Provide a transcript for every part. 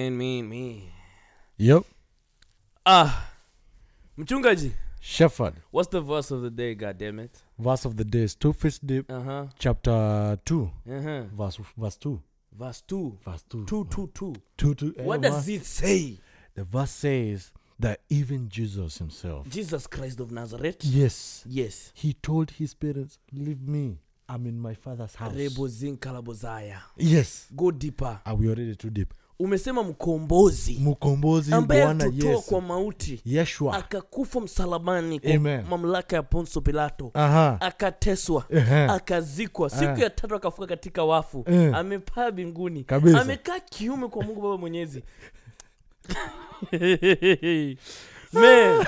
Man, me, me. Yep. Ah, mchungaji, Shepherd. what's the verse of the day? God damn it. Verse of the day is two fish dip, Uh huh. chapter two, Uh huh. verse verse two. Verse two. Verse two. Two, two, two. Two, two. eh, What verse- does it say? The verse says that even Jesus himself, Jesus Christ of Nazareth. yes, Yes. he told his parents, "Leave me. I'm in my father's house." Yes. Go deeper. Are we already too deep? Umesema mkombozi Mkombozi ambaye Bwana alitutoa Yesu. kwa mauti Yeshua. akakufa msalabani kwa Amen. mamlaka ya Ponso Pilato Aha. akateswa akazikwa siku Eh. ya tatu akafuka katika wafu Eh. amepaa binguni Kabisa. amekaa kiume kwa mungu baba mwenyezi man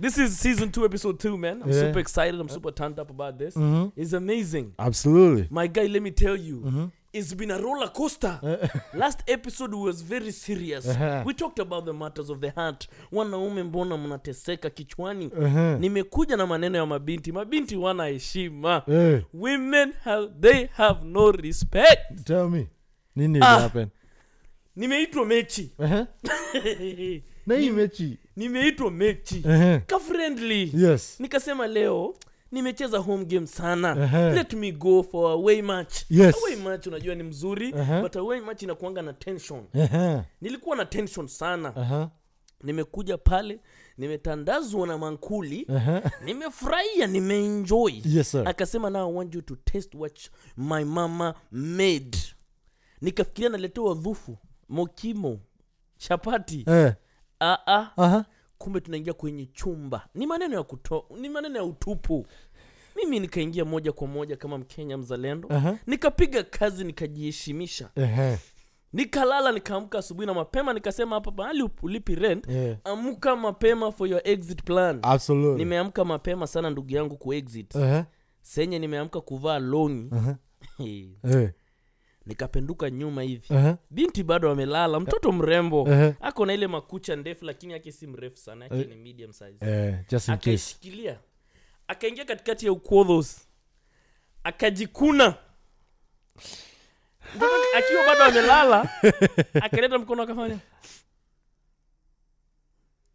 this is season two episode two man i'm Yeah. super excited i'm super turned up about this Mhm. it's amazing Absolutely. my guy let me tell you Mhm. It's been a roller coaster last episode was very serious Uh-huh. we talked about the matters of the heart wanaume mbona mnateseka kichwani Uh-huh. nimekuja na maneno ya mabinti mabinti wana heshima Hey, women have they have no respect tell me. Nini Ah. happen? nimeitwa mechi Uh-huh. Na hii mechi. nimeitwa mechi Uh-huh. ka friendly Yes. nikasema leo nimecheza home game sana Uh-huh. let me go for away match Yes. away match unajua ni mzuri Uh-huh. but away match inakuanga na tension Uh-huh. nilikuwa na tension sana Uh-huh. nimekuja pale nimetandazwa na mankuli Uh-huh. nimefurahia nimeenjoy Yes, sir. akasema now i want you to test what my mama made nikafikiria naletewa dhufu mokimo chapati Eh. Aa, Aha. Kumbe tunaingia kwenye chumba ni maneno ya kuto ni maneno ya utupu mimi nikaingia moja kwa moja kama mkenya mzalendo Aha. nikapiga kazi nikajiheshimisha Ehe. nikalala nikaamka asubuhi na mapema nikasema hapa mahali ulipi rent Yeah. amka mapema for your exit plan Absolutely. nimeamka mapema sana ndugu yangu kuexit Uh-huh. senye nimeamka kuvaa longi Uh-huh. Hey, Eh. Nikapenduka nyuma hivi. Uh-huh. binti bado amelala mtoto mrembo. Uh-huh. ako na ile makucha ndefu lakini yake si mrefu sana yake Eh. ni medium size. Just in akaishikilia. Akaingia katikati ya ukodhos akajikuna. Akiwa bado amelala akaleta mkono akafanya.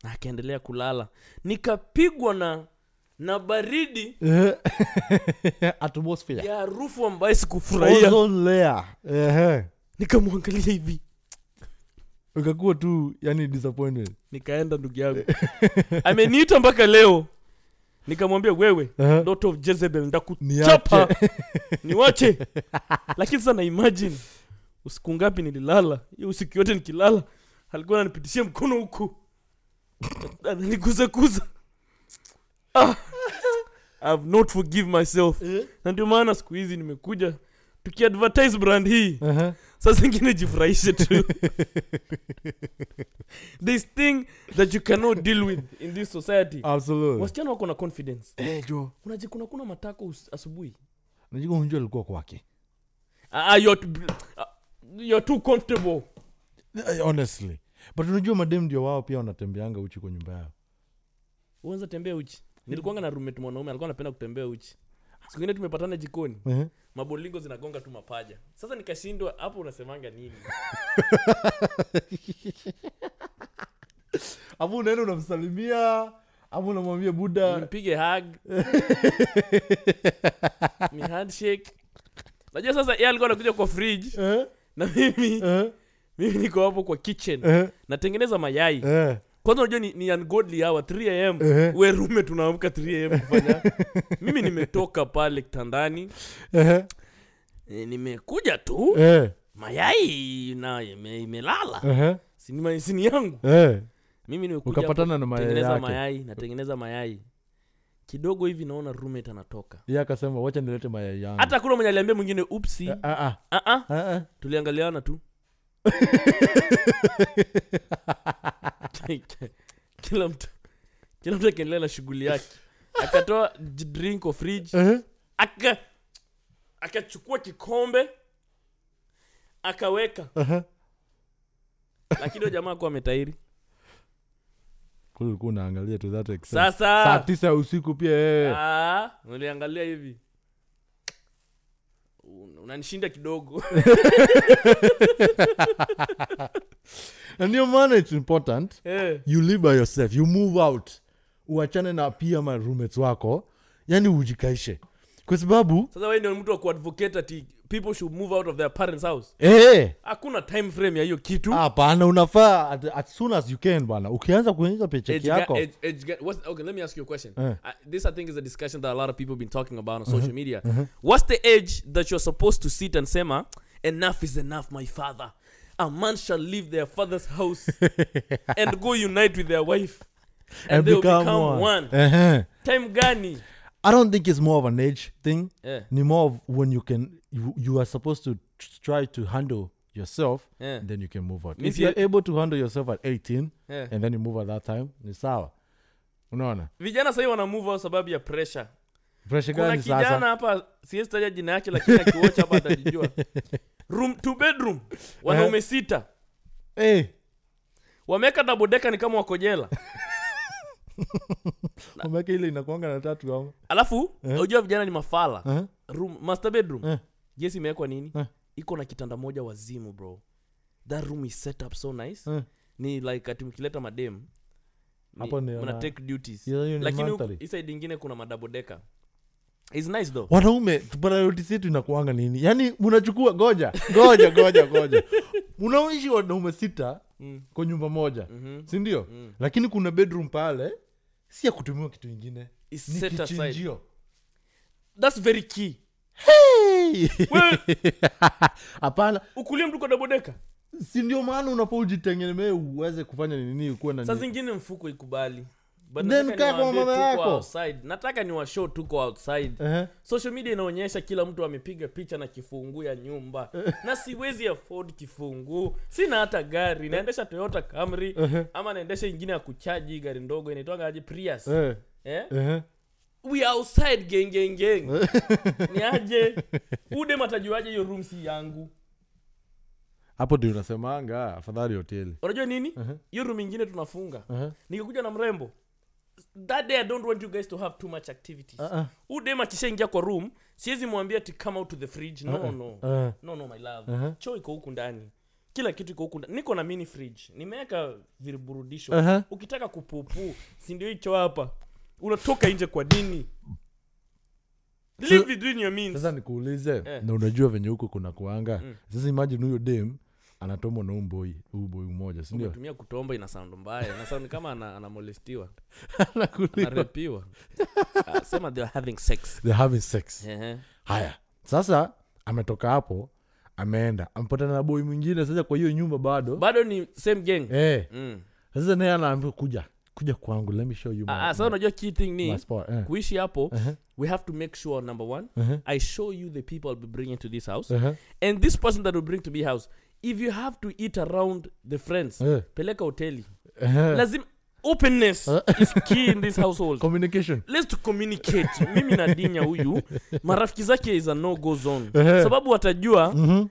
Akaendelea kulala. Nikapigwa na na baridi. Atmosphere. ya harufu ambayo sikufurahia Ozone layer. Ehe. nikamwangalia hivi Ukakuwa tu yani disappointed. nikaenda ndugu yangu ameniita mpaka leo nikamwambia wewe Uh-huh. lot of jezebel ndakuchapa niwache lakini sasa na usiku ngapi nililala hiyo usiku yote nikilala alikuwa ananipitishia mkono huku ananikuzakuza ah, I've not forgive myself na ndio maana siku hizi nimekuja tukiadvertise brand hii Uh-huh. saa zingine jifurahishe tu this thing that you cannot deal with in this society Absolutely. wasichana wako na confidence Eh, jo. unajikuna kuna matako asubuhi Najua unju alikuwa kwake. Ah, you're, t- ah, you're too comfortable Eh, Honestly. But unajua madem ndio wao pia wanatembeanga uchi kwa nyumba yao. uanza tembea uchi nilikuanga na rumet mwanaume alikuwa anapenda kutembea uchi. Sikuingine tumepatana jikoni Uh-huh. mabolingo zinagonga tu mapaja. Sasa nikashindwa hapo unasemanga nini? Apo unaenda unamsalimia ama unamwambia buda mpige hag ni handshake. Najua sasa yeye alikuwa anakuja kwa fridge. Eh, na mimi eh, mimi niko hapo kwa kitchen. Eh, natengeneza mayai. Eh, kwanza unajua ni, ni ungodly hour 3 am Ehe. we rume tunaamka 3 am kufanya. Mimi nimetoka pale kitandani. Eh, e, nimekuja tu. Eh, mayai na ime- imelala. Eh, sini ma- sini yangu. Eh. mimi nimekuja Ukapatana na mayai kutengeneza yake. mayai natengeneza mayai. Kidogo hivi naona roommate anatoka. Yeye akasema wacha nilete mayai yangu. hata kuna mwenye aliambia mwingine upsi. Eh, ah, ah, ah ah. Ah, ah. tuliangaliana tu kila mtu kila mtu akiendelea na shughuli yake akatoa j- drink or fridge Eh, aka akachukua kikombe akaweka. Aha. lakini huyo jamaa kuwa ametairi. Ulikuwa unaangalia to that extent. sasa! Saa tisa ya usiku pia yeye. Ah, niliangalia hivi unanishinda kidogo. Na ndio maana its important yeah. you live by yourself you move out. Uachane na pia ma wako yani ujikaishe. Kwa sababu sasa wewe ndio mtu wa kuadvocate ati people should move out of their parents house eh, hakuna time frame ya hiyo kitu hapana unafaa at, as soon as you can bwana ukianza kuingiza pecheki yako age- age what's- okay, let me ask you a question. Eh. Uh, this, I think, is a discussion that a lot of people have been talking about on social media. What's the age that you're supposed to sit and say, enough is enough, my father. A man shall leave their father's house and go unite with their wife, and, they'll become, one. Ehe. Time gani? I don't think it's more of an age thing Yeah. ni more of when you can you, you are supposed to try to handle yourself Yeah. then you can move out if you're able to handle yourself at 18 Yeah. and then you move at that time ni sawa. Unaona? Vijana sasa wana move out sababu ya pressure. Pressure gani kijana hapa siwezi taja jina yake lakini akiwocha hapa atajijua. Room two bedroom. Wanaume sita. Hey, Wameka double decker ni kama wako jela umeweka ile inakuanga na tatu ama alafu unajua vijana ni mafala Eh? room master bedroom Eh. yes imewekwa nini Eh. iko na kitanda moja wazimu bro that room is set up so nice Eh. ni like ati mkileta madem mna take duties lakini ingine kuna madabodeka nice though wanaume priority yetu inakuanga nini yaani unachukua goja goja goja goja unaishi wanaume sita Mm. kwa nyumba moja Mhm. sindio Mm. lakini kuna bedroom pale si ya kutumiwa kitu ingine Is ni set aside. kichinjio that's very key. Hey! Wewe, hapana. Ukulie mtu kwa dabodeka si ndio maana unafaa ujitengemee uweze kufanya nini ukuwe na saa zingine mfuko ikubali Then nataka kaa kwa mama tuko yako. outside. nataka ni washow tuko outside. Ehe. social media inaonyesha kila mtu amepiga picha na kifunguu ya nyumba. Na siwezi afford kifunguu. Sina hata gari. Naendesha toyota camry. Ama naendesha ingine ya kuchaji gari ndogo inaitwangaje prius. Uh-huh. Eh, uh-huh. We outside gang geng. gang. Ni aje? Ude matajuaje hiyo room si yangu? Hapo ndio unasemanga afadhali hoteli. Unajua nini? Hiyo room ingine tunafunga. Ehe. nikikuja na mrembo that day i don't want you guys to have too much activities. Ah. udem akishaingia kwa room siwezi mwambia ati come out to the fridge. No no. Eh, no no my love. Uh-huh. choo iko huku ndani. Kila kitu iko huku ndani niko na mini fridge. Nimeweka viburudisho Aha. ukitaka kupupuu si ndio hicho hapa? Unatoka nje kwa dini live between your means. sasa nikuulize Eh. na unajua venye huko kuna kuanga. Mm. sasa imagine huyo dem anatomwa na umboi uboi mmoja sindio umetumia kutomba ina sound mbaya na sound kama ana- anamolestiwa anarepiwa Ah, sema they are having sex They're having sex Ehe. haya sasa ametoka hapo ameenda ampatana na boi mwingine sasa kwa hiyo nyumba bado bado ni same gang eh, mm. sasa naye anaambia kuja kuja kwangu let me show you my, Ah, ah, sasa unajua key thing my ni spot eh. kuishi hapo Uh-huh. we have to make sure number one Uh-huh. i show you the people i'll be bringing to this house Uh-huh. and this person that will bring to be house if you have to eat around the friends yeah. peleka hoteli Uh-huh. lazima openness is key in this household communication let's to communicate mimi na dinya huyu marafiki zake is a no go zone Ehe. sababu watajua Mhm.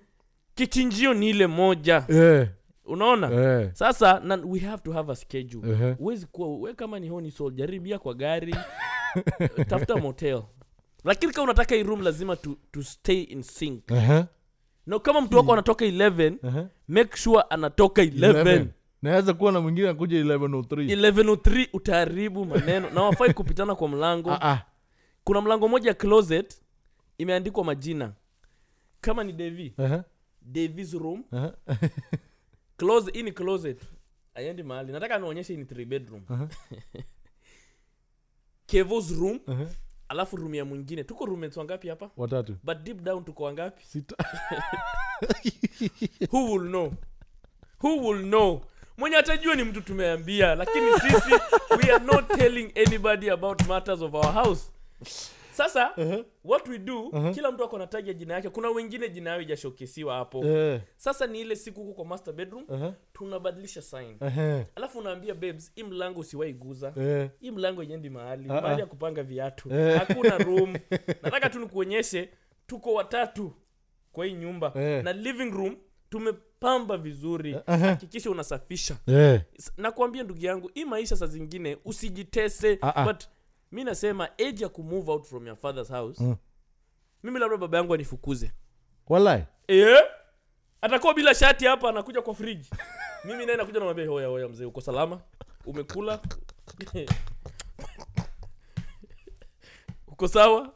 kichinjio ni ile moja yeah unaona yeah. sasa na, we have to have a schedule ehe. huwezi kuwa we kama ni honi soul jaribia kwa gari tafuta motel lakini kama unataka hii room lazima to, to stay in sync Ehe. Na kama mtu wako anatoka 11 Ehe. make sure anatoka 11 naweza kuwa na mwingine akuja 1103 1103 utaharibu maneno. Na wafai kupitana kwa mlango. Uh-uh. kuna mlango moja closet imeandikwa majina. Kama ni devi. Davis room. Ehe. closet hii ni closet. Aiendi mahali. Nataka nionyeshe ni three bedroom. Kevos room. Ehe. Alafu room ya mwingine. Tuko roommates wangapi hapa? Watatu. But deep down tuko wangapi? Sita. Who will know? Who will know? Mwenye atajua ni mtu tumeambia lakini sisi we are not telling anybody about matters of our house sasa Ehe. what we do kila mtu ako nataja jina yake kuna wengine jina yao ijashokesiwa hapo Eh, sasa ni ile siku huko kwa master bedroom ehe. tunabadilisha sign Ehe. alafu unaambia babes hii mlango usiwahi guza Eh. hii mlango ijendi mahali Ah, mahali ah. ya kupanga viatu Eh. hakuna room nataka tu nikuonyeshe tuko watatu kwa hii nyumba Eh. na living room tumepamba vizuri hakikisha uh -huh. unasafisha uh -huh. nakwambia ndugu yangu hii maisha saa zingine usijitese uh -huh. but mi nasema age ya kumove out from your father's house Mm. mimi labda baba yangu anifukuze. Walai yeah. atakuwa bila shati hapa anakuja kwa friji mimi naye nakuja namwambia hoya hoya mzee uko salama? Umekula? Uko sawa?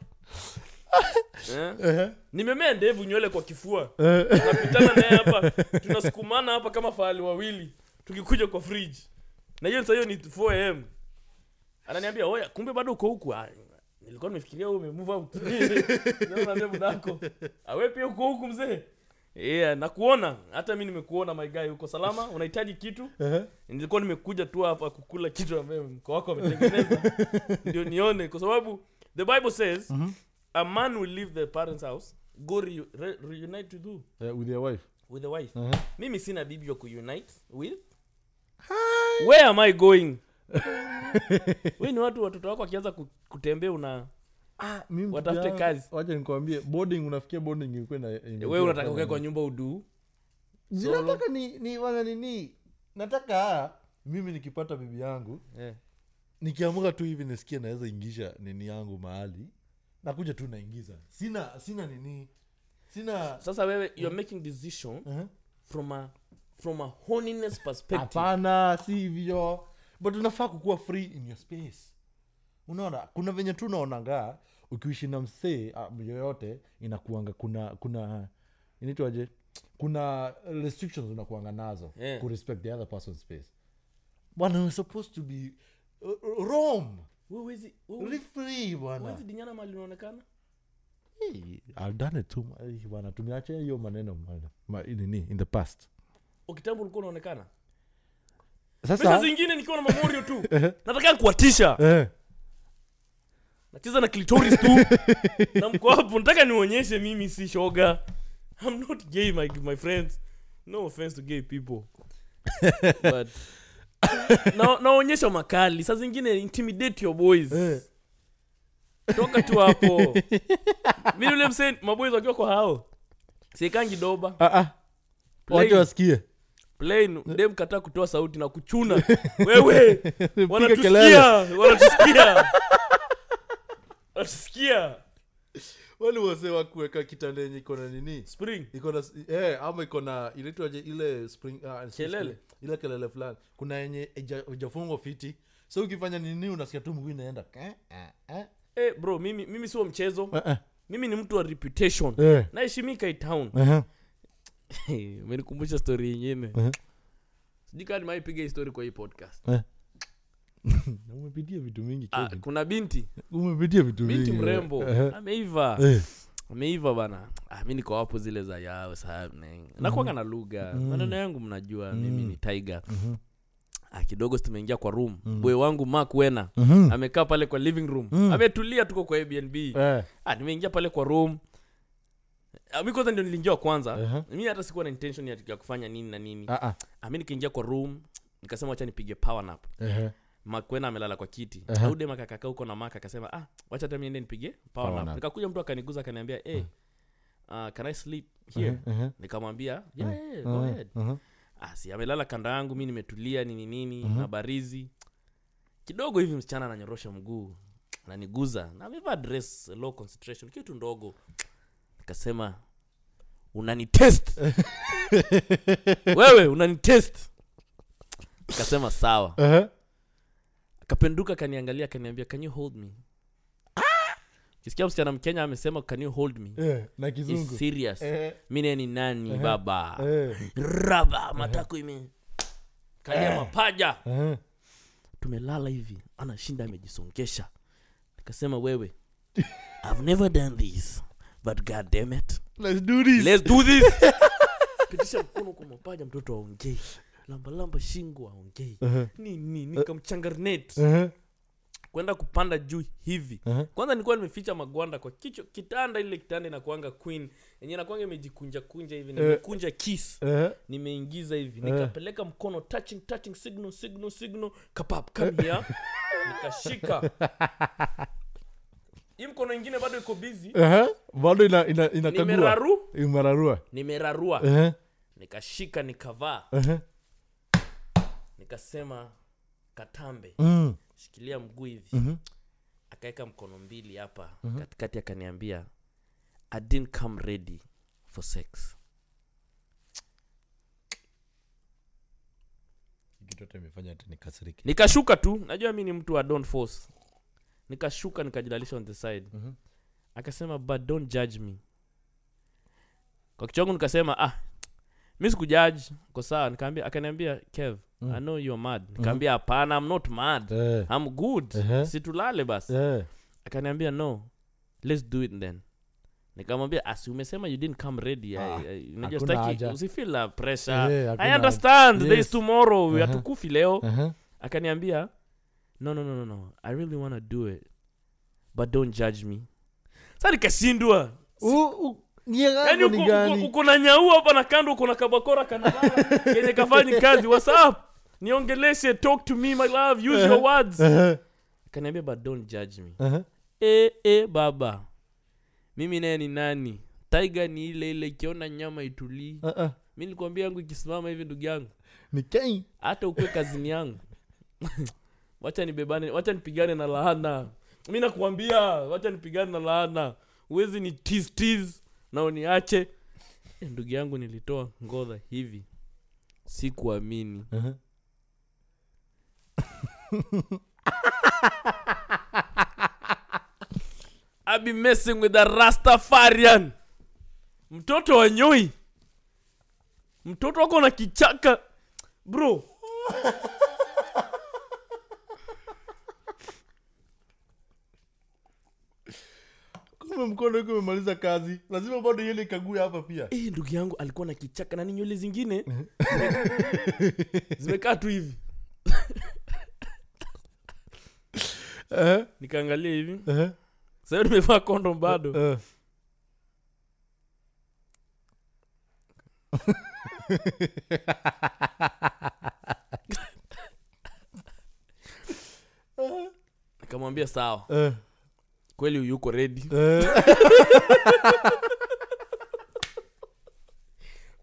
Eh? nimemea ndevu nywele kwa kifua. Napitana naye hapa tunasukumana hapa kama fahali wawili tukikuja kwa friji na hiyo saa hiyo ni 4 am ananiambia oya kumbe bado uko huku. "Ah, nilikuwa nimefikiria wewe umemove out. Ndio naambia budako awe pia uko huku mzee? Yeah, nakuona. Hata mi nimekuona my guy uko salama? Unahitaji kitu? Nilikuwa nimekuja tu hapa kukula kitu ambayo mko wako ametengeneza ndio nione kwa sababu the bible says a man will leave the parents house go re, re, reunite with who? Uh, with your wife. With the wife. Uh-huh. mimi sina bibi wa kuunite with. Where am i going we ni watu watoto wako wakianza kutembea una Mimi Watafute kazi. wacha nikwambie boarding unafikia boarding ilikuwa ina- we unataka ukae kwa nyumba uduu Zinataka ni ni wana nini nataka mimi nikipata bibi yangu yeah. nikiamuka tu hivi nisikie naweza ingisha nini yangu mahali nakuja tu naingiza. Sina sina nini sina sasa wewe you're making decision uh-huh. from a from a perspective. Hapana si hivyo but unafaa kukuwa free in your space. Unaona kuna venye tu unaonanga ukiishi na msee ah, yoyote inakuanga kuna kuna inaitwaje? Kuna restrictions unakuanga nazo Yeah. kurespect the other person's space. Bwana supposed to be uh, rom Wewe huwezi- wewe Live free bwana. Dinyana mali unaonekana. Hey, I've done it too mu- bwana tumeacha hiyo maneno nini in the past. Ukitambo ulikuwa unaonekana sasa pesa zingine nikiwa na mamorio tu. Nataka kuwatisha. Nacheza na clitoris tu. Na mko hapo nataka nionyeshe mimi si shoga. I'm not gay my, my friends. No offense to gay people. But na, naonyesha makali. Saa zingine intimidate your boys. Toka tu hapo. Mi ule mse maboys wakiwa kwa hao. Siekangi doba. Ah, ah. Wasikie plain dem kataa kutoa sauti na kuchuna. Wewe Piga wanatusikia kelele. wanatusikia. Wanatusikia. Wale wase wa kuweka kitanda yenye iko na nini? Spring. Iko na eh, ama iko na inaitwaje ile spring ah, si Kelele. spring, ile kelele fulani. Kuna yenye ijafungwa fiti. So ukifanya nini unasikia tu mguu inaenda eh, eh, eh. eh, bro mimi mimi sio mchezo. Eh, eh, mimi ni mtu wa reputation. Eh, naheshimika hii town. Eh, umenikumbusha story sijui kaa nimaipiga hii kwa hii podcast. Na umepitia vitu mingi ah, kuna binti. Umepitia vitu binti mingi. mrembo. Eh, ameiva. Eh. ameiva bana. Ah, mi niko hapo zile za yao nakwanga na lugha. Maneno yangu mnajua mimi ni tiger. Mhm. ah, kidogo tumeingia kwa room. Bwe wangu mak wena Mhm. amekaa pale kwa living room. Mm. ametulia tuko kwa airbnb. Eh, ah, nimeingia pale kwa room mi kwanza ndio niliingia wa kwanza. Aha. mi hata sikuwa na intention ya, ya kufanya nini na nini. Ah, ah. ah, mi nikaingia kwa room nikasema wacha nipige power nap. Eh, makwena amelala kwa kiti. Aha. aude makakaka huko na maka akasema ah wacha hata miende nipige power, Power nap. nap. nikakuja mtu akaniguza akaniambia hey, uh, can i sleep here? Uh-huh. nikamwambia yeah, yeah, yeah, go ahead. uh-huh. asi amelala kanda yangu mi nimetulia nini nini na barizi. Kidogo hivi msichana ananyorosha mguu naniguza na amevaa dress low concentration kitu ndogo nikasema unanitest. Wewe unanitest. Nikasema sawa. Eh, akapenduka akaniangalia akaniambia can you hold me? Kisikia msichana mkenya amesema can you hold me? Eh, na kizungu. serious. Ni nani baba? Eh, raba matako ime. Kalia mapaja. Eh. tumelala hivi anashinda amejisongesha. Nikasema wewe i've never done this but god damn it. Let's do this. let's do this. Pitisha mkono kwa mapaja mtoto aongei. Lambalamba shingo aongei. Eh, nini nikamchangarnet eh, kwenda kupanda juu hivi. Eh. kwanza nilikuwa nimeficha magwanda kwa kicho kitanda ile kitanda inakuanga queen. Yenye nakwanga imejikunja kunja hivi nimekunja kis uh-huh. nimeingiza hivi. Eh. nikapeleka mkono touching touching signal signal signal. Kapap here nikashika hii mkono ingine bado iko busy. Eh. bado ina, ina, inakagua. Nimeraru imerarua. Nimerarua. Eh, nikashika nikavaa. Eh. nikasema katambe Mm, shikilia mguu hivi. Mhm. akaweka mkono mbili hapa katikati akaniambia i didn't come ready for sex. Kitu hata imefanya hata nikasirike nikashuka tu. Najua mi ni mtu wa don't force nikashuka nikajilalisha on the side. Mhm. akasema but don't judge me. Kwa kichwangu nikasema ah mi sikujudge. Kwa sawa. Nikaambia akaniambia kev Mm. i know you're mad. Nikaambia hapana i'm not mad. Yeah. i'm good. Ehe. situlale basi. Yeah. akaniambia no let's do it then. Nikamwambia asi umesema you didn't come ready Ah, unajua usifeel la pressure. Yeah, i understand. There is tomorrow. Uh-huh. hatukufi leo. Aha. akaniambia no no no no no. I really want to do it but don't judge me. Sa nikashindwa. U- u- nia yako yani ni uko- na nyau hapa na kando uko na kabakora kanalala kenye kafanyi kazi. Whatsapp niongeleshe talk to me my love. Use your words. Aha, akaniambia but don't judge me. Aha. e, e, baba. Mimi naye ni nani? Taiga ni ile ile ikiona nyama itulii. Uh-uh. mi nilikwambia yangu ikisimama hivi ndugu yangu. Ni hata ukwe kazini yangu wacha nibebane wacha nipigane na laana. Mi nakuambia wacha nipigane na laana. Uwezi ni tis tis na uniache. Eh, ndugu yangu nilitoa ngodha hivi. Sikuamini. I be messing with a rastafarian. Mtoto wa nyoi. Mtoto wako na kichaka. Bro kumbe mkono iko umemaliza kazi. Lazima bado nywele ikague hapa pia. Eh, ndugu yangu alikuwa na kichaka nani nywele zingine. Zimekaa tu hivi. Eh, nikaangalia hivi. Eh, sahiyo nimevaa kondom bado. Eh. nikamwambia sawa. Eh, kweli yuko redi eh.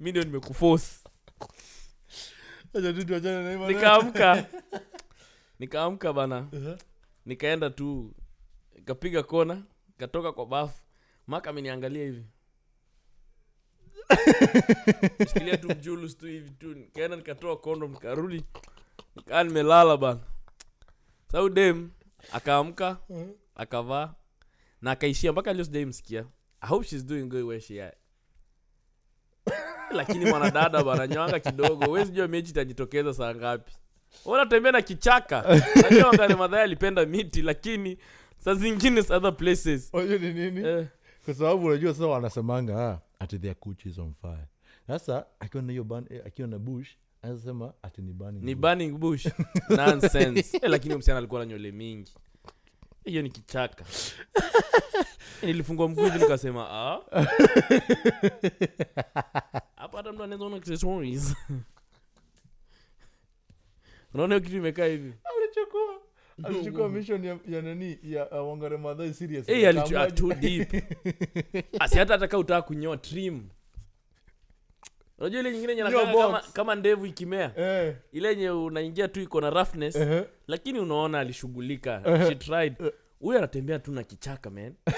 mi ndio maneno. nikaamka. Nikaamka bana. Eh, nikaenda tu. Kapiga kona. Katoka kwa bafu. Maka ameniangalia hivi. Shikilia tu mjulus tu hivi tu. Nikaenda nikatoa kondom nikarudi. Nikaa nimelala bana. Sau dem akaamka. Eh. Akavaa na akaishia mpaka leo sijaimsikia i hope she's doing good where she at. Lakini mwanadada bana nywanga kidogo. Huwezi jua mechi itajitokeza saa ngapi. Unatembea na kichaka. Najua madhaya alipenda miti lakini saa zingine other places. Unajua ni nini? Eh, kwa sababu unajua sasa wanasemanga ah, ati their cooch is on fire. Sasa akiwa na hiyo ban eh, akiwa na bush anasema ati ni burning ni burning bush. Nonsense. Eh, lakini msichana alikuwa na nywele mingi hiyo ni kichaka. Nilifungua mguzi nikasema "Ah." hapa hata mtu anaweza ona accessories. Unaona hiyo kitu imekaa hivi. Alichukua. Alichukua mission ya, ya nani? Ya uh, wangare madhai serious hey, alichu- ah, Akaamua- too deep. Asi hata ataka utaka kunyoa trim unajua ile nyingine yenye kama, kama ndevu ikimea eh. ile yenye unaingia tu iko na roughness eh lakini unaona alishughulika Eh. she tried. Huyu anatembea tu na kichaka man.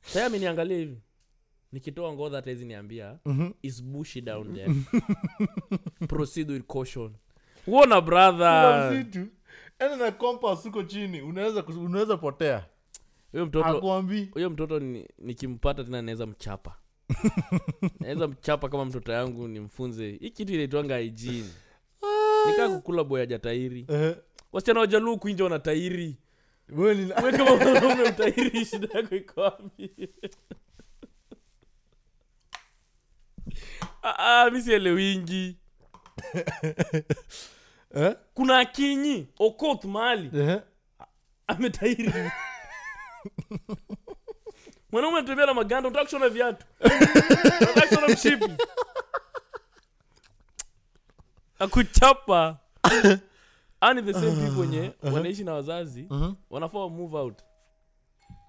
Saya ameniangalia hivi. Nikitoa ngodha hata hizi niambia mhm. is bushy down there. Proceed with caution. Uona Kuna brother na huko chini unaweza unaweza potea. Huyo mtoto huyo mtoto ni- tena naweza mchapa naweza mchapa kama mtoto yangu nimfunze hii kitu inaitwanga hygiene. Nikaa kukula boya jatairi eh. Wasichana wajaluu kuinja wana tairi. We kama mwanaume utairi shida yako iko wapi? Ah, ah, mi sielewingi eh? Kuna akinyi okoth mali uh-huh. ametairi mwanaume anatembea na maganda unataka kushona viatu? Unataka kushona mshipi? Akuchapa. Ani the same people wenye wanaishi na wazazi mhm wanafaa wa move out.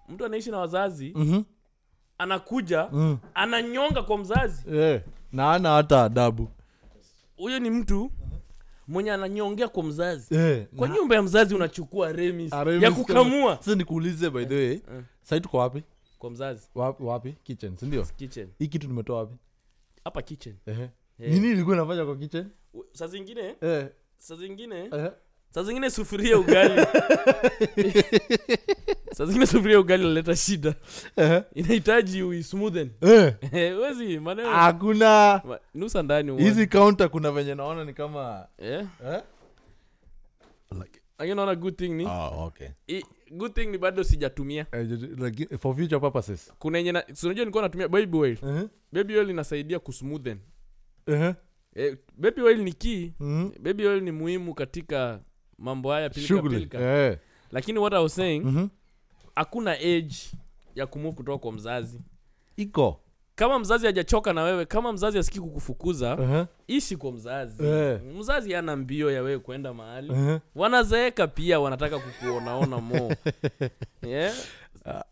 Mtu anaishi na wazazi mhm anakuja mhm ananyonga kwa mzazi. Yeah. na ana hata adabu. Huyo ni mtu mwenye ananyongea kwa mzazi. Yeah, kwa na- nyumba ya mzazi unachukua remis Ah, remis ya kukamua. sasa nikuulize by the way yeah. sai tuko wapi kwa mzazi wapi, wapi? kitchen sindio kitchen hii kitu nimetoa wapi hapa kitchen Ehe. Eh. nini ilikuwa inafanya kwa kitchen saa zingine eh. saa zingine Ehe. saa zingine sufuria ugali saa zingine sufuria ugali naleta shida Ehe. inahitaji uismoothen Eh. wezi maneno hakuna Ma- nusa ndani uone. hizi kaunta kuna venye naona ni kama Eh? eh? Lakini naona good thing ni oh, okay. i- good thing ni bado sijatumia Eh, like, for future purposes kuna yenye unajua nilikuwa natumia baby oil Ehe. baby oil inasaidia kusmoothen Ehe. eh, baby oil ni key Mhm. baby oil ni muhimu katika mambo haya pilika pilika Yeah. lakini what I was saying Mhm. hakuna age ya kumove kutoka kwa mzazi iko kama mzazi hajachoka na wewe kama mzazi asiki kukufukuza Ehe. ishi kwa mzazi Eh. mzazi ana mbio ya wewe kwenda mahali Ehe. wanazeeka pia wanataka kukuonaona mo yeah?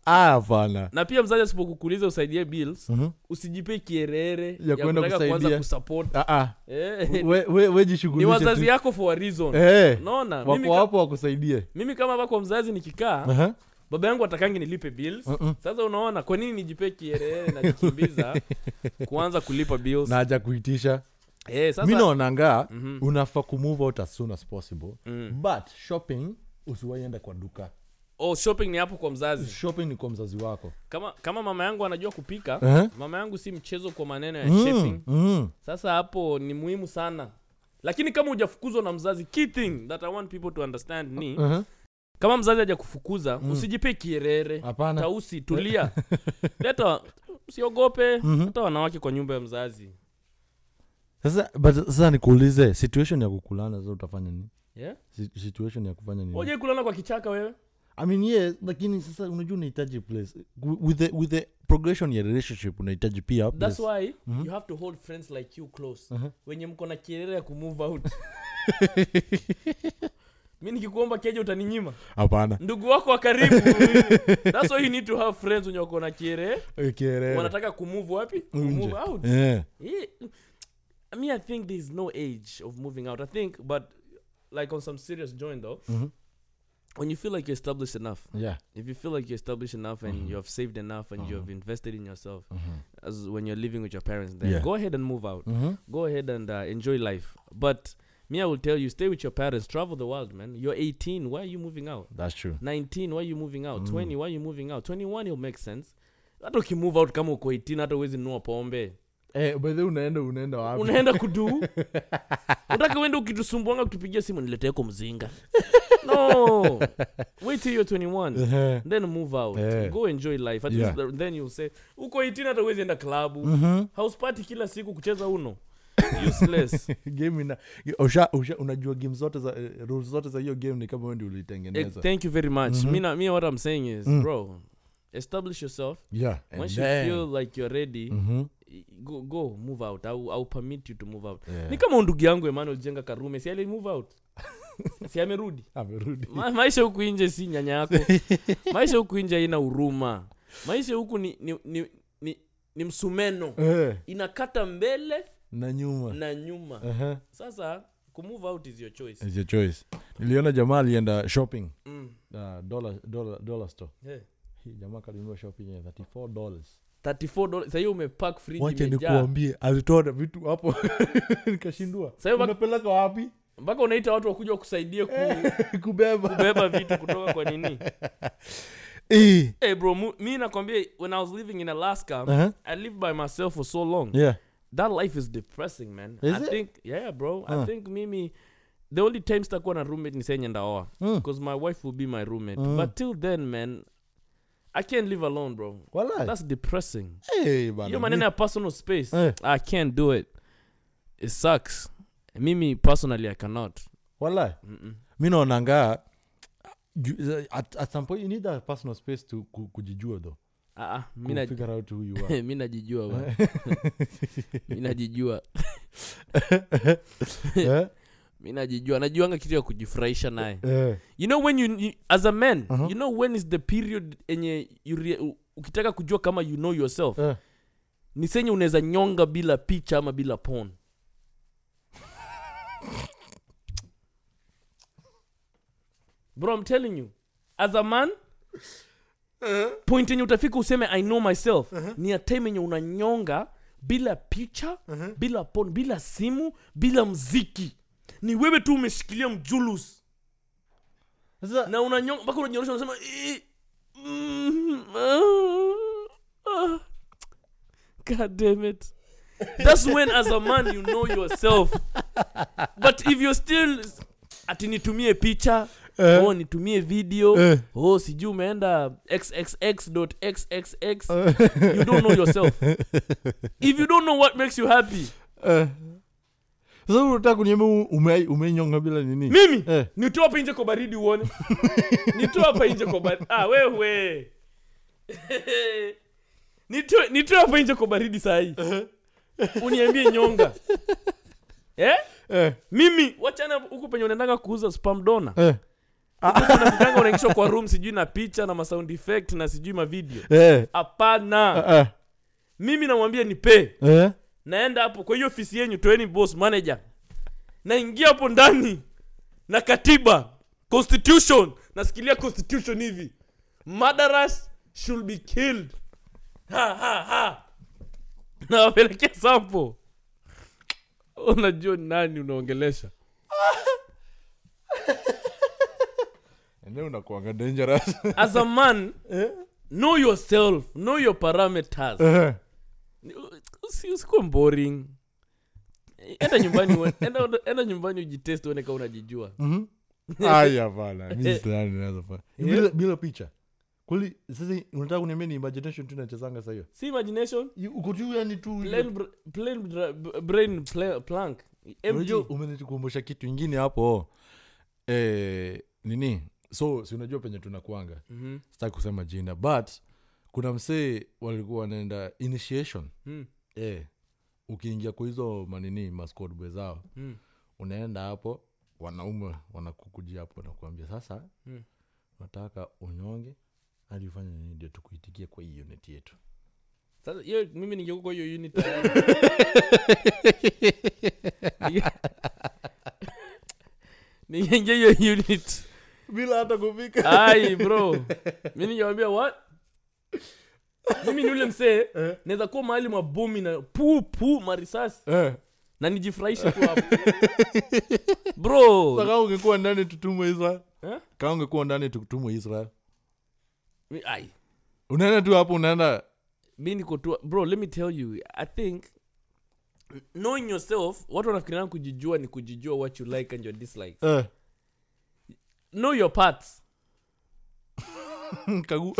Ah, hapana na pia mzazi asipokukuliza usaidie bills Mhm. usijipe kierere Ya kwenda kusupport Ah, ah. eh, ni wazazi yako for a reason hey, naona wako hapo wakusaidie mimi kama wako mzazi nikikaa Aha. Baba yangu atakangi nilipe bills Mm-mm. sasa unaona kwa nini nijipe kierere na kukimbiza kuanza kulipa bills na haja kuitisha eh, sasa mi naonanga Mhm. unafaa kumove out as soon as possible Mm. but shopping usiwaienda kwa duka oh, shopping ni hapo kwa mzazi shopping ni kwa mzazi wako kama kama mama yangu anajua kupika Eh? mama yangu si mchezo kwa maneno ya Mm, chefing mm. sasa hapo ni muhimu sana lakini kama hujafukuzwa na mzazi key thing that i want people to understand ni Aha. Kama mzazi haja kufukuza usijipe kierere. Hapana. Tausi tulia. Leta usiogope. Mhm. hata wanawake kwa nyumba ya mzazi. Sasa but sasa nikuulize situation ya kukulana sasa utafanya nini? Yeah? Si- situation ya kufanya nini? Hujai kulana kwa kichaka wewe? I mean, yes, lakini sasa unajua unahitaji place. Wi- with the, with the progression ya relationship unahitaji pia that's why mm-hmm. you have to hold friends like you close. Mhm. wenye mko na kierere ya kumove out mi nikikuomba keja utaninyima hapana ndugu wako wa karibu that's why you need to have friends wenye wako na kiere wanataka kumove wapi kumove out Eh. Yeah. I mean, I think there's no age of moving out. I think, but like on some serious joint though, Mhm. when you feel like you're established enough, Yeah. if you feel like you're established enough and you have saved enough and you have invested in yourself, as when you're living with your parents, then Yeah. go ahead and move out. Mhm. Go ahead and uh, enjoy life. But me, I will tell you, stay with your parents, travel the world, man. You're 18. Why are you moving out? That's true. 19 why are you moving out 20 why are you moving out 21 it'll make sense hata ukimove out kama uko 18 hata uwezi nunua pombe Eh, by the unaenda unaenda wapi unaenda kudu utaka uende ukitusumbuanga kutupigia simu nileteko mzinga no wait till you're 21 Ehe. then move out Eh. go enjoy life At Yeah. least then you'll say uko 18 hata uwezi enda klabu Mhm. house party kila siku kucheza uno useless. Game ina usha, usha, unajua game zote za rules zote za hiyo game ni kama wewe ulitengeneza. Thank you very much. Me, na, me what i'm saying is Mm. bro establish yourself. Yeah and once you feel like you're ready go, go move out. I'll, I'll permit you to move out. Yeah. ni kama ndugu yangu emmanuel jenga karume si ali move out? Si amerudi? Amerudi. Ma, maisha huku nje si nyanya yako. Maisha huku nje haina huruma. Maisha huku ni, ni, ni, ni, ni msumeno. Eh, inakata mbele na nyuma. Na nyuma. Ehe. sasa kumove out is your choice. It's your choice. Niliona jamaa alienda shopping. Mm. uh, dollar, dollar, dollar store. Yeah. Hii jamaa kalinunua shopping ya 34 dollars. 34 dollars. Sahii umepack fridge wacha nikuambie alitoa vitu hapo. Nikashindua. Unapeleka wapi? Mpaka unaita watu wakuja wakusaidie ku, kubeba. kubeba vitu kutoka kwa nini? Eh. hey bro mi nakwambia when i was living in alaska Uh-huh. i lived by myself for so long. Yeah that life is depressing man. Is i it? think yeah bro. I think mimi the only time sitakuwa na roommate ni senye ndaoa. Mm. because my wife will be my roommate. Mm. but till then man i can't live alone bro. Walai. that's depressing. Hey, hiyo maneno ya personal space hey. i can't do it. It sucks. Mimi personally i cannot. Walai. Mi naonanga at, at some point you need that personal space to ku, kujijua though Ah, ah, mi najijua najijua. Eh, mi najijua. Najuanga kitu ya kujifurahisha naye. Eh. you know when you, you as a man Uh-huh. you know when is the period enye ukitaka kujua kama you know yourself Eh. ni senye unaweza nyonga bila picha ama bila pon bro i'm telling you as a man point yenye utafika useme i know myself. Ni ya time yenye unanyonga bila picha bila pon bila simu bila mziki. Ni wewe tu umeshikilia mjulus. Sasa na unanyonga mpaka unanyorosha unasema "Eh, mm, ah, ah." god damn it. That's when as a man you know yourself. But if you're still ati nitumie picha Eh. oh nitumie video Eh. oh sijui umeenda xxx.xxx you don't know yourself if you don't know what makes you happy eh. sasa unataka kuniambia ume- umenyonga bila nini mimi Eh. nitoa hapa nje kwa baridi uone nitoa hapa nje kwa baridi ah wewe nitoe nitoe hapa nje kwa baridi sahii uniambie nyonga eh? eh. mimi wachana huku penye unaendaga kuuza spam dona Eh. Unafikanga unaingishwa kwa room sijui na picha na masound effect na sijui mavideo Eh. hapana. Eh. mimi namwambia nipe. Eh. naenda hapo kwa hiyo ofisi yenyu toeni boss manager. Naingia hapo ndani na katiba constitution. Nasikilia constitution hivi. Madaras should be killed. Ha, ha, ha. nawapelekea sampo unajua ni nani unaongelesha Eneo unakuanga dangerous. As a man know yourself know your parameters. Eh. Usi- usikuwe boring. Enda nyumbani uone- enda, enda nyumbani ujitest uone kaa unajijua. Mhm. aya bana mi sidhani naweza fanya. bila, bila picha. Kweli sasa unataka kuniambia ni imagination tu nachezanga sahiyo si imagination? Uko tu yani tu plain, br- plain bra- b- brain pla- plank. Empty. unajua umenikumbusha kitu ingine hapo. Eh, nini so si unajua penye tunakuanga Mhm. sitaki kusema jina but kuna msee walikuwa wanaenda initiation Mm. eh, ukiingia kwa hizo manini mascodbwe zao Mm. unaenda hapo wanaume wanakukujia hapo nakuambia sasa Mm. nataka unyonge hadi ufanye nini ndio tukuitikie kwa hii unit yetu sasa hiyo mimi ningekuwa hiyo unit ningeingia hiyo unit bila hata kufika ai bro. Mi ningewambia what? Mimi ni ule msee Eh. naweza kuwa mahali mabomi na pu pu marisasi. Eh. na nijifurahishe tu hapo. Bro. Kama ungekuwa ndani tutumwe israel. Eh? kama ungekuwa ndani tutumwe israel. Mi- ai. Unaenda tu hapo unaenda. Mi niko tu bro let me tell you i think knowing yourself watu wanafikiriana kujijua ni kujijua what you like and your dislike eh. Know your parts. Kagu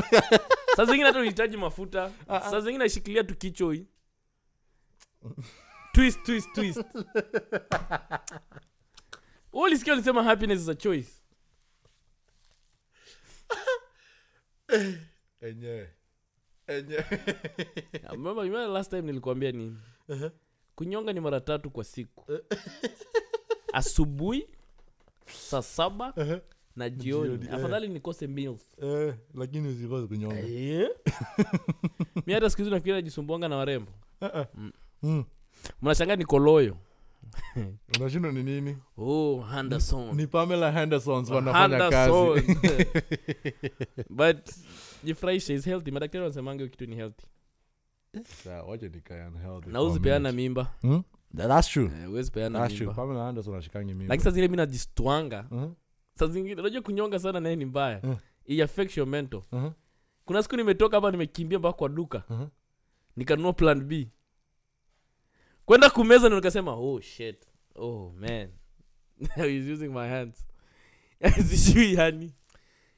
saa zingine hata uhitaji mafuta. Saa zingine ashikilia tu kichoi. Twist twist twist. Ulisikia ulisema happiness is a choice? Enyewe enyewe remember, remember last time nilikuambia nini? Kunyonga ni mara tatu kwa siku. Asubuhi saa saba na jioni. eh. afadhali nikose meals. Eh, lakini usikose kunyonga Eh? mi hata siku hizi nafikiri najisumbuanga na warembo. Mm. mnashangaa niko loyo. Unashindwa ni nini? Oh henderson. Ni pamela hendersons wanafanya kazi. But jifurahishe is healthy. Madaktari wanasemange kitu ni healthy. Na uzipeana mimba. Hmm? That's true. Uh, That's true. Pamela Anderson ashikangi mimba. lakini saa zile mi najistwanga. Mhm, saa zingine unajua kunyonga sana naye ni mbaya. Uh. it affects your mental. Mhm, kuna siku nimetoka hapa nimekimbia mpaka kwa duka. Mhm. nikanunua plan b. Kwenda kumeza nikasema oh shit. Oh man. I was using my hands. Sijui yani.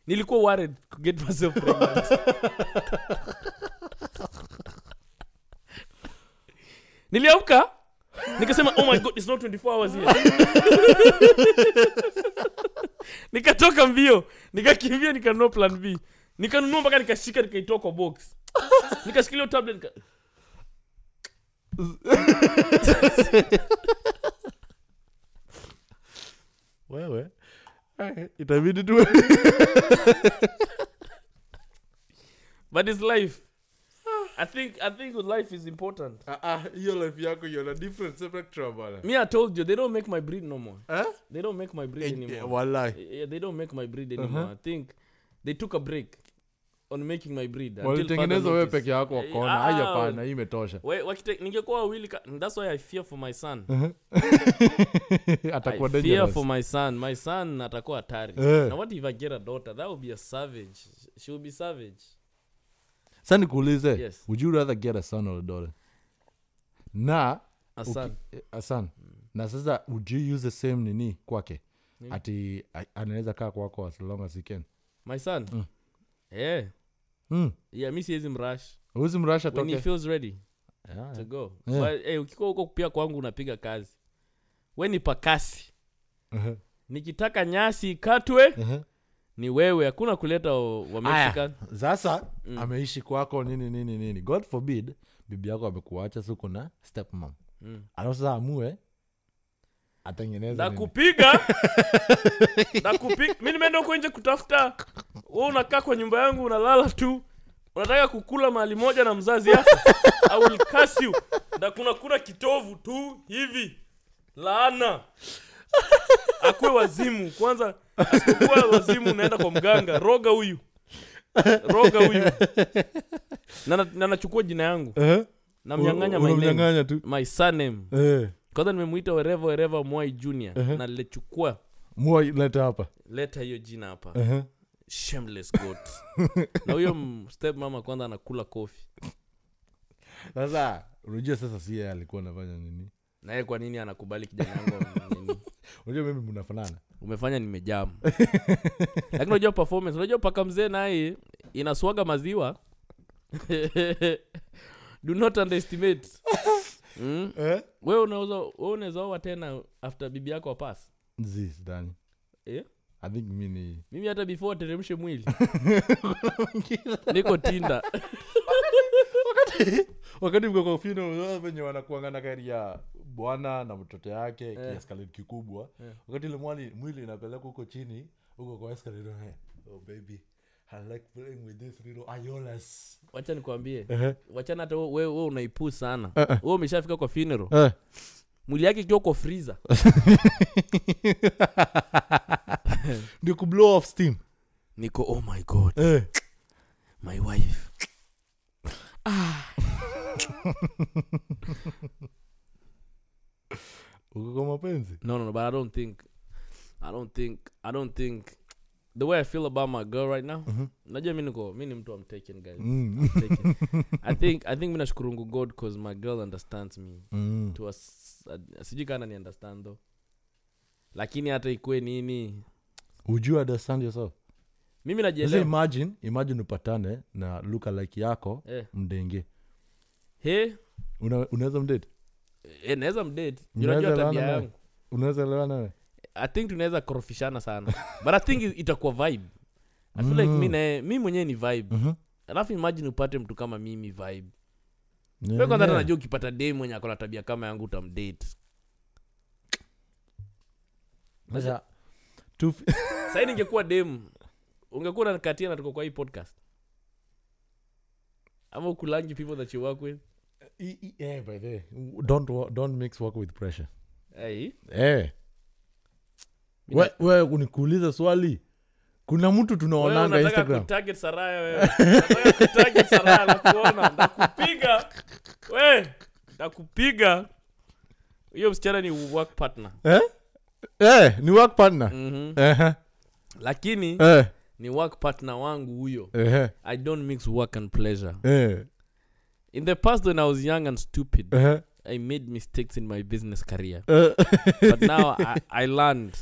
Nilikuwa worried to get myself pregnant. Niliamka nikasema oh my god it's not 24 hours here nikatoka mbio nikakimbia nikanunua plan b. Nikanunua mpaka nikashika nikaitoa kwa box. Nikashikilia tablet nika... wewe? Itabidi tu but it's life i think i think life is important. Ah, uh, uh, your life yako you're a different spectrum bana me i told you they don't make my breed no more. Huh? they don't make my breed Eh, anymore. eh, wallahi. Yeah, they don't make my breed anymore. I think they took a break on making my breed walitengeneza wewe peke yako Eh, wakaona ah, haya pana hii imetosha. ningekuwa wawili that's why i fear for my son. Atakuwa I fear for my son. My son atakuwa hatari. Uh. now what if i get a daughter? That would be a savage. She would be savage sa nikuulize Yes. would you rather get a son or a daughter? Na a son. eh, a son. Na sasa would you use the same nini kwake? Mm. ati anaweza kaa kwako as long as he can. My son? Mm. yeah. Mm. yeah mi siwezi mrush. Uwezi when he feels ready Yeah, to go. Yeah. But, eh, ukikuwa huko pia kwangu unapiga kazi. We ni pakasi. Uh-huh, nikitaka nyasi ikatwe uh-huh. Ni wewe hakuna kuleta wa wa mexican. Aya, sasa Mm. ameishi kwako nini nini nini. God forbid bibi yako amekuacha siku na stepmom. Mm. alafu sasa amue atengeneza nakupiga. Nakupiga. Mi nimeenda huko nje kutafuta. We unakaa kwa nyumba yangu unalala tu. Unataka kukula mahali moja na mzazi yako? Au will na kuna kuna kitovu tu hivi. Laana akuwe wazimu. Kwanza asipokuwa wazimu unaenda kwa mganga. Roga huyu. Roga huyu. Na na- na nachukua jina yangu. Eh? namnyang'anya my tu. My surname. Eh, kwanza nimemuita wereva wereva mwai junior. Uh-huh. na lechukua. Mwai leta hapa. Leta hiyo jina hapa. Uh-huh. shameless goat. Na huyo step mama kwanza anakula kofi. Sasa unajua sasa si alikuwa anafanya nini? Naye kwa nini anakubali kijana yangu nini unajua mimi mnafanana umefanya nimejamu lakini unajua performance unajua paka mzee naye inaswaga maziwa. Do not underestimate. Mm? eh? we unaweza we unaweza oa tena after bibi yako apas eh? i think mi ni mimi hata before ateremshe mwili. Niko tinda wakati mko kwa venye wanakuanga na gari ya bwana na mtoto yake Eh. kieskalate kikubwa. Yeah. wakati ile mwali mwili inapeleka huko chini huko kwa escalator oh baby i like playing with this little ayolas wacha nikwambie. Wachana hata we, we unaipu sana. Eh, eh. we umeshafika kwa funeral. Eh. mwili yake ikiwa kwa freezer. Ndio kublow off steam. Niko oh my god. My wife uko kwa mapenzi no no no but i don't think i don't think i don't think the way i feel about my girl right now Mhm. najua mi niko mi ni mtu am taken guys Mm. taken. i think i think mi nashukurungu god because my girl understands me Mm. to sijui kana ni understand though lakini hata ikue nini would you understand yourself mimi najielewa. Imagine imagine upatane na luka like yako eh. mdenge. He? Una- unaweza mdate? Eh, naweza mdate. Unaweza unajua tabia elewana yangu. Unaweza elewa nawe? I think tunaweza korofishana sana. But i think itakuwa vibe. I feel like mi Mm. naye mi mwenyewe ni vibe. Mhm. alafu imagine upate mtu kama mimi vibe. Yeah, kwanza hata yeah. najua ukipata dei mwenye akona tabia kama yangu utamdate. Sasa, tu- sahii ningekuwa dem ungekuwa nanikatia na tuko kwa hii podcast. Ama ukulangi people that you work with. I- i- eh, by the way, don't don't mix work with pressure. Hey, eh. mi we, we unikuuliza swali. Kuna mtu Wewe tunaonanga unataka instagram? kutarget saraya wewe. Unataka kutarget saraya nakuona. Ndakupiga we ndakupiga hiyo msichana ni work partner. Eh? Eh, ni work partner. Mm-hmm. Ehe, lakini eh, ni work partner wangu huyo. Ehe, i don't mix work and pleasure. Eh, in the past when i was young and stupid ehe, i made mistakes in my business career. Eh. but now I, i learned.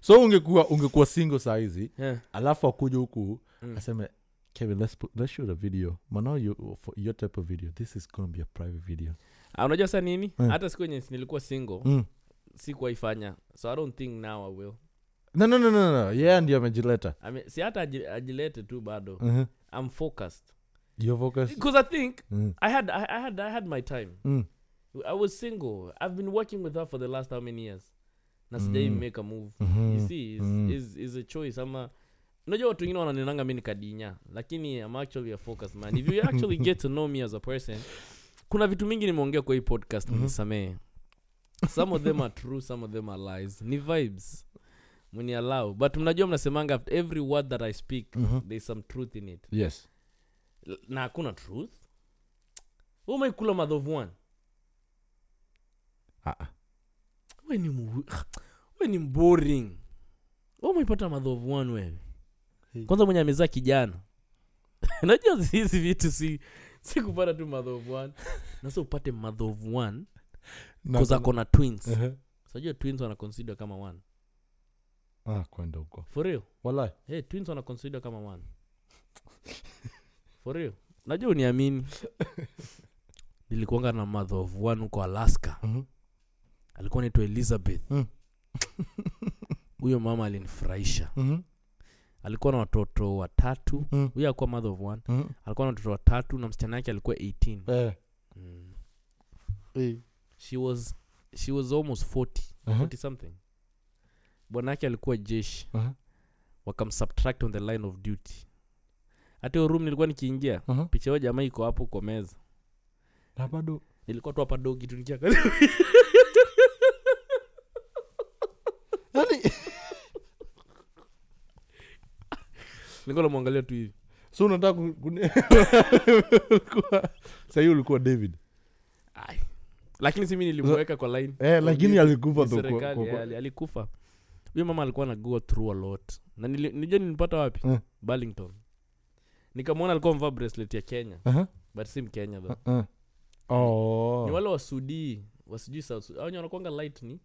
So ungekuwa ungekuwa single saa hizi yeah. alafu akuja huku Mm. aseme kevin let's, put, let's shoot a video. Manao you, for your type of video this is gonna be a private video. Ah, unajua sa nini? Mm. hata siku enye nilikuwa single mm. sikuwaifanya. So i don't think now i will no, no, no, no, no. yeah ndio amejileta I mean, si hata aji- ajilete tu bado uh-huh. i'm focused You're focused? because i think mm. I had, I, I had I had my time. Mm. I was single. I've been working with her for the last how many years? Na sijai Mm. make a move. Mhm. You see, is, Mm. is, is a choice. Ama unajua watu wengine wananenanga mi ni kadinya lakini I'm actually a focus man if you actually get to know me as a person kuna vitu mingi nimeongea kwa hii podcast Mhm. mnisamee some of them are true some of them are lies ni vibes mni allow. But mnajua mnasemanga every word that i speak Mhm. there's some truth in it. Yes. Na hakuna truth? Umaikula madhovu one? Uh ah. we ni mu- we ni boring. Umaipata madhovu one wewe? Hey. kwanza mwenye amezaa kijana. Najua hizi vitu si si kupata tu madhovu one. Nasa upate madhovu one Na bcause kuna- ako na twins. Sajua twins wana consider kama one ah, kwenda huko for real walai hey, twins wana kama one for real najua uniamini nilikuanga na mother of one huko alaska Mhm. alikuwa naitwa elizabeth Mm. huyo mama alinifurahisha Mhm. alikuwa na watoto watatu Mm. huyo alikuwa mother of one Mhm. alikuwa na watoto watatu na msichana yake alikuwa 18 Eh, mm. eh. she was she was almost 40 Aha. 40 something bwana yake alikuwa jeshi. Aha. wakamsubtract on the line of duty. Hata hiyo room nilikuwa nikiingia Aha. picha hiyo jamaa iko hapo kwa meza. Na bado nilikuwa tu hapa dogi tu nikiangalia nilikuwa namwangalia tu hivi. So unataka sahii ulikuwa david. Lakini simi nilimweka kwa line. Eh, lakini alikufa alikufa huyo mama alikuwa na go through a lot. Na nili- nijua nilipata wapi? Uh. burlington. Nikamwona alikuwa mvaa bracelet ya kenya. Aha. but si mkenya tho Ah. Oh. ni wale wasudii wasijui. Wenye wanakuanga light ni?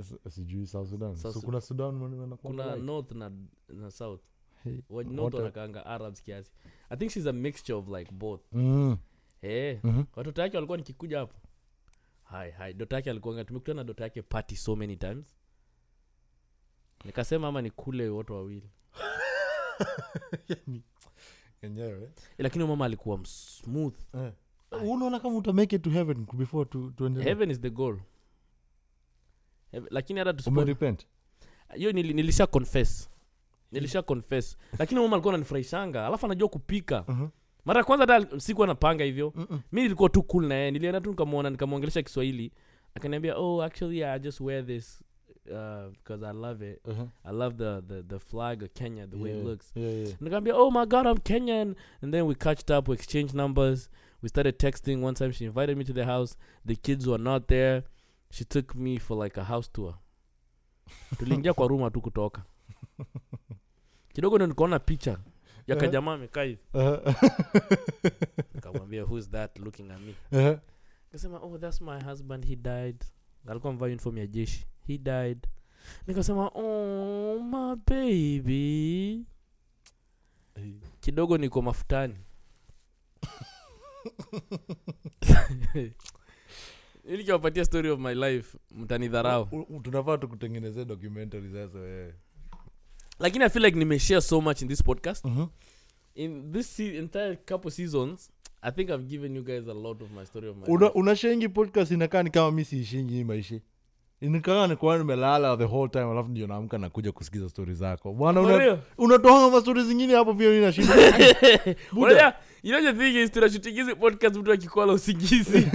S- sijui south sudan. South so kuna sudan kuna north na, na south. Hey, north wanakaanga arabs kiasi. I think she's a mixture of like both. Mm. hey, Mhm. watoto yake walikuwa nikikuja hapo. Hai hai. Dota yake alikuanga tumekutana na dota yake party so many times nikasema ama nikule wote wawili. Yani, enyewe Eh, lakini mama alikuwa smooth. Eh. unaona kama uta make it to heaven before tu- tuendelee? Heaven is the goal. Heaven- lakini hata tusipo- umerepent? Hiyo nili, nilisha confess. Nilisha confess. Lakini mama alikuwa ananifurahishanga alafu anajua kupika. Mhm. mara ya kwanza hata sikuwa napanga hivyo. Mm-mm. mi nilikuwa tu cool na yeye. Nilienda tu nikamwona nikamwongelesha kiswahili. Akaniambia oh actually i just wear this uh, because i love it. Uh-huh. i love the, the, the flag of kenya the way it Yeah, looks. yeah, yeah. nikaambia oh my god i'm kenyan. And then we catched up we exchanged numbers. We started texting. One time she invited me to the house. The kids were not there. She took me for like a house tour. Tuliingia kwa ruma tu kutoka kidogo ndo nikaona picha. Ya kajamaa amekaa hivi. Uh-huh. nikamwambia who's that looking at me? Uh-huh. kasema oh that's my husband. He died alikuwa amevaa uniform ya jeshi. He died. Nikasema oh my baby. Kidogo niko mafutani ili kiwapatia story of my life mtanidharau. Tunafaa tukutengenezee documentary sasa wewe lakini i feel like nimeshare so much in this podcast. Mhm. in this se- entire couple seasons i think i've given you guys a lot of my story of my Una- life. unashengi podcast inakaa ni kama mi siishingi hii maisha nikaa nikuwa nimelala the whole time alafu ndio naamka nakuja kusikiza stori zako bwana una, unatoanga mastori zingine hapo pia mi nashinda. You know the thing is tunashutigizi podcast mtu akikola usingizi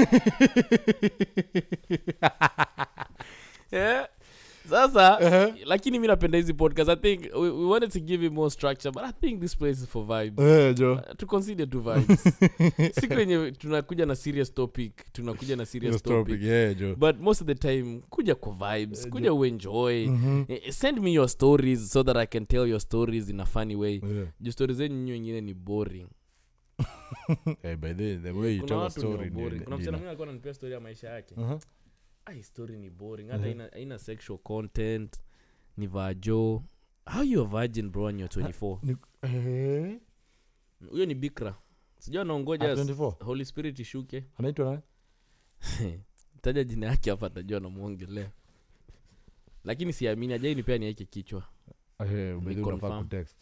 yeah. sasa Uh-huh. lakini mi napenda hizi podcast i think we, we wanted to give it more structure but i think this place is for vibes. Uh, jo. Uh, to consider to vibes. Siku yenye tunakuja na serious topic tunakuja na serious topic topic, yeah, jo. But most of the time kuja kwa vibes uh, kuja uenjoy. Mhm. Eh, send me your stories so that i can tell your stories in a funny way. Yeah. juu stories zenyu nyu wengine ni boring. Hey, by the, the way you kuna tell a story kuna msana mwingine alikuwa ananipea story ya maisha yake. Mhm. Ai story ni boring. Hata Mhm. ina, sexual content. Ni vajo how you a virgin bro when you're 24 Ni- eh, huyo ni bikra. Sijua anaongoja holy spirit ishuke. Anaitwa nani? Taja jina yake hapa atajua namwongelea lakini siamini ajai nipea niaike kichwa.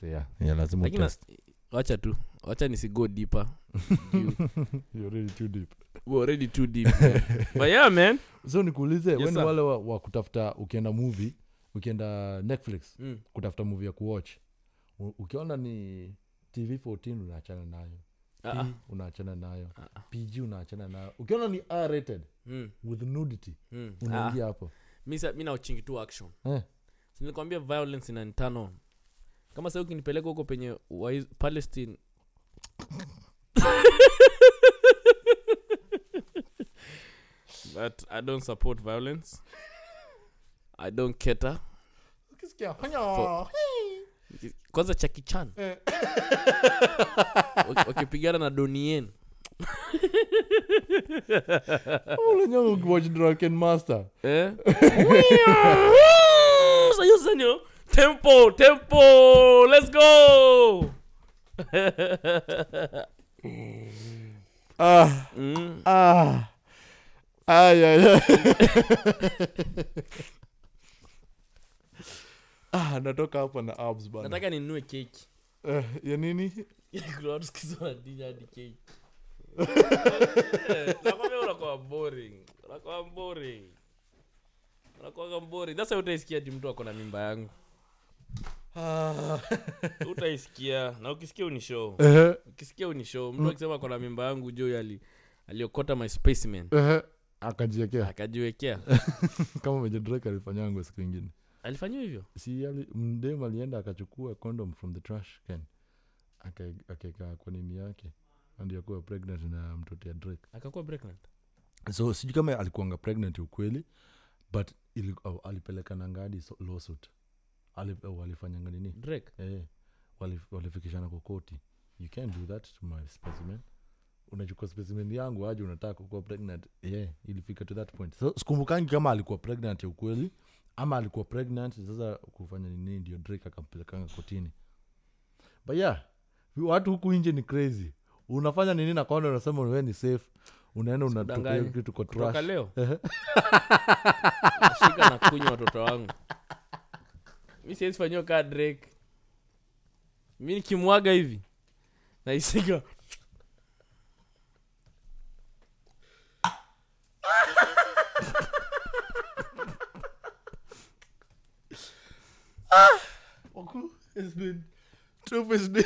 Eh, yeah. Yeah, wacha tu. Wacha nisigo deeper We're already too deep man. but yeah man so nikuulize Yes, sir. wale wa, wa kutafuta ukienda movie ukienda netflix mm. kutafuta movie ya kuwatch U- ukiona ni tv 14 unaachana nayo ah, P ah. unaachana nayo Ah, ah. pg unaachana nayo ukiona ni r rated Mm. with nudity Mm. Ah, unaingia hapo mi sa- mi nauchingi tu action Eh. nilikwambia violence ina turn kama sasa ukinipeleka huko penye palestine but i don't support violence. I don't cater. Ukisikia kwanza wakipigana na draken master. Eh? sayo senyo tempo tempo let's go! Ah. Mm. ah ay aïe, aïe. ah natoka hapa na abs bana. Nataka ninunue keki eh, ya nini? Kuna watu siku hizi wanadinya hadi keki nakwambia unakuwa boring. Unakuwa boring. Unakuwaga boring. Sasa utaisikia ati mtu ako na mimba yangu. Ah. Utaisikia. Na ukisikia unishow eh ukisikia unishow mtu akisema ako na mimba yangu juu aliokota my specimen akajiekea akajiwekea. Kama venye drake alifanyango siku ingine. Alifanyiwa hivyo? Si ali, mdem alienda akachukua condom from the trash can. Akaeka kwa nini yake. Ndio kuwa pregnant na mtoto ya drake. Akakuwa pregnant? So sijui kama alikuanga pregnant ukweli but ili, oh, alipelekana ngadi so, lawsuit. Ali, uh, walifanyanga nini? Drake? Eh, wali- walifikishana kwa koti. You can't do that to my specimen unachukua specimen yangu aje unataka kukuwa pregnant? Yeah, ilifika to that point. So sikumbukangi kama alikuwa pregnant ya ukweli ama alikuwa pregnant sasa kufanya nini ndio drake akampelekanga kotini. But yeah watu huku nje ni crazy. Unafanya nini na kwanza unasema we ni safe? Unaenda unatupia kitu kwa trash. leo. Shika na kunywa watoto wangu. Mi siwezi fanyiwa kaa drake. Mi nikimwaga hivi naisiga It's been fish day.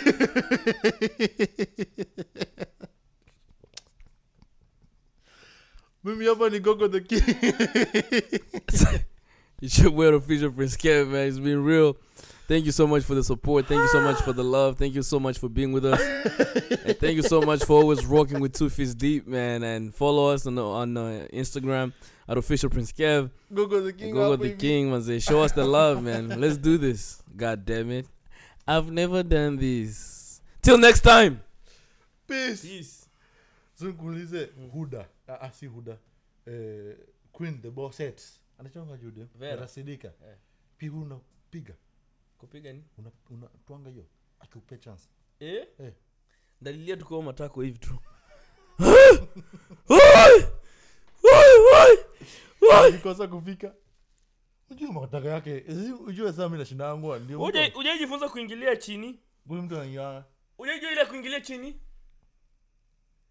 mimi hapa ni gogo the king It's your boy official Prince Kev, man. It's been real. Thank you so much for the support. Thank you so much for the love. Thank you so much for being with us. and thank you so much for always rocking with Two Fists Deep, man. And follow us on on uh, Instagram at official Prince Kev. gogo the king Google the. King, man. Show us the love, man. Let's do this. God damn it. I've never done this. Till next time. Peace. Peace. Zungulize huda Uh, ah, si huda Uh, queen the bosset anachonga jude Vera. Sidika. Yeah. Pi unapiga Kupiga ni? una, una twanga hiyo akiupe chance Eh? Eh. Dalilia tuko matako hivi tu. Oi! Oi, oi! ikosa kufika ujue mataka yake. Zi- ujue saa mi nashinda yangu ndio Uje- ujaijifunza kuingilia chini. Huyu mtu anaingia ujaijua ile kuingilia chini.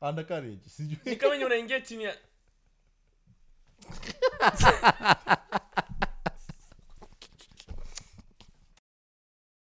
Undercarriage sijui. Ni kama unaingia chini ya